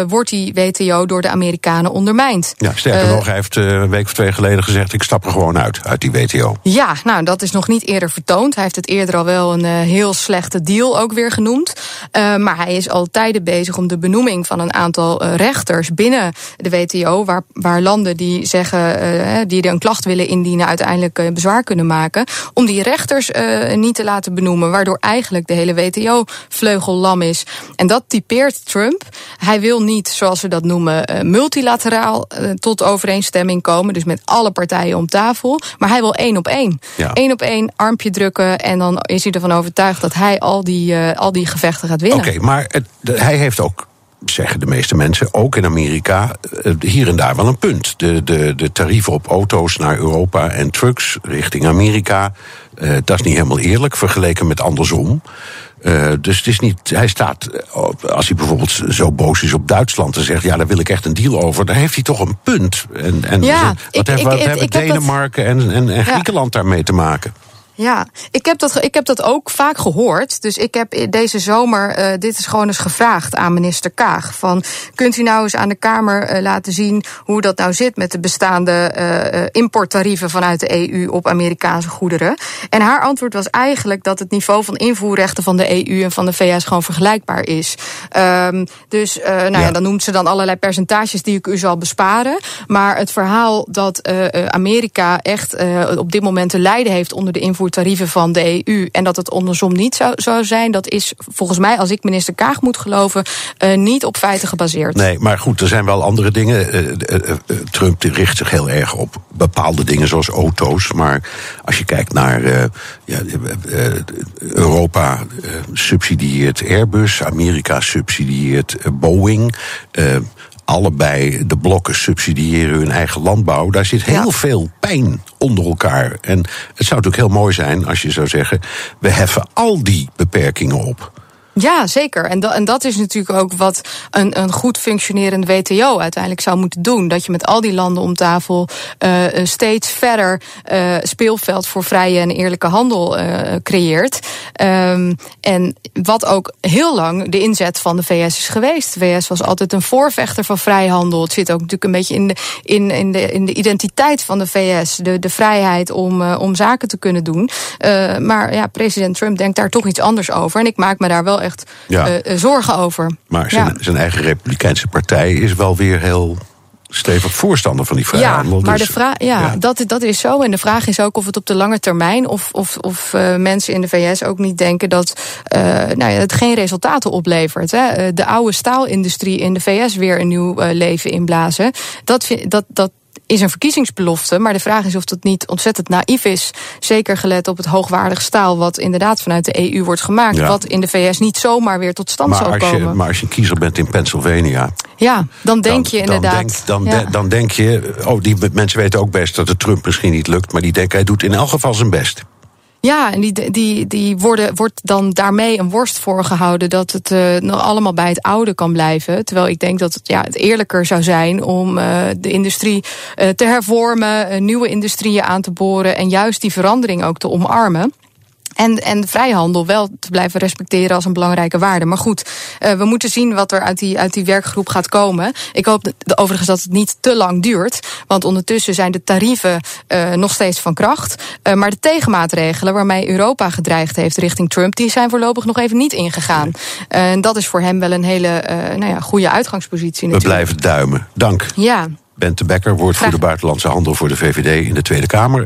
wordt die WTO door de Amerikanen ondermijnd. Ja, sterker nog, hij heeft een week of twee geleden gezegd: ik stap er gewoon uit, uit die WTO. Ja, nou, dat is nog niet eerder vertoond. Hij heeft het eerder al wel een eh, heel slechte deal ook weer genoemd. Uh, maar hij is al tijden bezig om de benoeming van een aantal uh, rechters binnen de WTO, waar, waar landen die zeggen, uh, die een klacht willen indienen, uiteindelijk bezwaar kunnen maken, om die rechters niet te laten benoemen, waardoor eigenlijk de hele WTO-vleugel lam is. En dat typeert Trump. Hij wil niet, zoals ze dat noemen, multilateraal tot overeenstemming komen, dus met alle partijen om tafel, maar hij wil één op één. Ja. Eén op één, armpje drukken en dan is hij ervan overtuigd dat hij al die, uh, al die gevechten gaat winnen. Oké, okay, maar het, de, hij heeft ook zeggen de meeste mensen, ook in Amerika, eh, hier en daar wel een punt. De, de, de tarieven op auto's naar Europa en trucks richting Amerika, uh, dat is niet helemaal eerlijk vergeleken met andersom. Uh, dus het is niet, hij staat, als hij bijvoorbeeld zo boos is op Duitsland en zegt: Ja, daar wil ik echt een deal over, dan heeft hij toch een punt. En, en ja, wat, ik, heeft, wat ik, hebben ik Denemarken en, en, en Griekenland ja. daarmee te maken? Ja, ik heb, dat, ik heb dat ook vaak gehoord. Dus ik heb deze zomer uh, dit is gewoon eens gevraagd aan minister Kaag. Van, kunt u nou eens aan de Kamer uh, laten zien hoe dat nou zit met de bestaande uh, importtarieven vanuit de EU op Amerikaanse goederen? En haar antwoord was eigenlijk dat het niveau van invoerrechten van de EU en van de VS gewoon vergelijkbaar is. Um, dus nou ja. ja. dan noemt ze dan allerlei percentages die ik u zal besparen. Maar het verhaal dat Amerika echt op dit moment te lijden heeft onder de invoer tarieven van de EU en dat het andersom niet zou, zou zijn, dat is volgens mij, als ik minister Kaag moet geloven, uh, niet op feiten gebaseerd. Nee, maar goed, er zijn wel andere dingen. Uh, uh, Trump richt zich heel erg op bepaalde dingen zoals auto's. Maar als je kijkt naar ja, Europa subsidieert Airbus, Amerika subsidieert Boeing allebei de blokken subsidiëren hun eigen landbouw. Daar zit heel ja. veel pijn onder elkaar. En het zou natuurlijk heel mooi zijn als je zou zeggen: we heffen al die beperkingen op. Ja, zeker. En, dat, en dat is natuurlijk ook wat een, een goed functionerend WTO uiteindelijk zou moeten doen. Dat je met al die landen om tafel uh, steeds verder uh, speelveld voor vrije en eerlijke handel uh, creëert. Um, en wat ook heel lang de inzet van de VS is geweest. De VS was altijd een voorvechter van vrijhandel. Het zit ook natuurlijk een beetje in de, in, in de, in de identiteit van de VS. De, de vrijheid om, om zaken te kunnen doen. maar ja, president Trump denkt daar toch iets anders over. En ik maak me daar wel echt ja. uh, zorgen over. Maar zijn, ja. zijn, eigen Republikeinse partij is wel weer heel stevig voorstander van die vrijhandel. Ja, maar dus, de vraag, ja, ja, Dat, dat is zo. En de vraag is ook of het op de lange termijn, of, of, of uh, mensen in de VS ook niet denken dat uh, nou ja, het geen resultaten oplevert. Hè. De oude staalindustrie in de VS weer een nieuw uh, leven inblazen. Dat, dat, dat is een verkiezingsbelofte. Maar de vraag is of dat niet ontzettend naïef is. Zeker gelet op het hoogwaardig staal wat inderdaad vanuit de EU wordt gemaakt. Ja. Wat in de VS niet zomaar weer tot stand maar zal als komen. Je, maar als je een kiezer bent in Pennsylvania. Ja, dan denk dan, je inderdaad. Dan denk, dan, ja. de, dan denk je. Oh, die mensen weten ook best dat het Trump misschien niet lukt. Maar die denken hij doet in elk geval zijn best. Ja, en die, die, die worden, wordt dan daarmee een worst voorgehouden dat het uh, nog allemaal bij het oude kan blijven. Terwijl ik denk dat het, ja, het eerlijker zou zijn om uh, de industrie uh, te hervormen, nieuwe industrieën aan te boren en juist die verandering ook te omarmen. En, en de vrijhandel wel te blijven respecteren als een belangrijke waarde. Maar goed, uh, we moeten zien wat er uit die, uit die werkgroep gaat komen. Ik hoop de, overigens dat het niet te lang duurt. Want ondertussen zijn de tarieven uh, nog steeds van kracht. Uh, maar de tegenmaatregelen waarmee Europa gedreigd heeft richting Trump... die zijn voorlopig nog even niet ingegaan. En dat is voor hem wel een hele nou ja, goede uitgangspositie We natuurlijk. blijven duimen. Dank. Ja. Bente Becker, woordvoerder buitenlandse handel voor de VVD in de Tweede Kamer.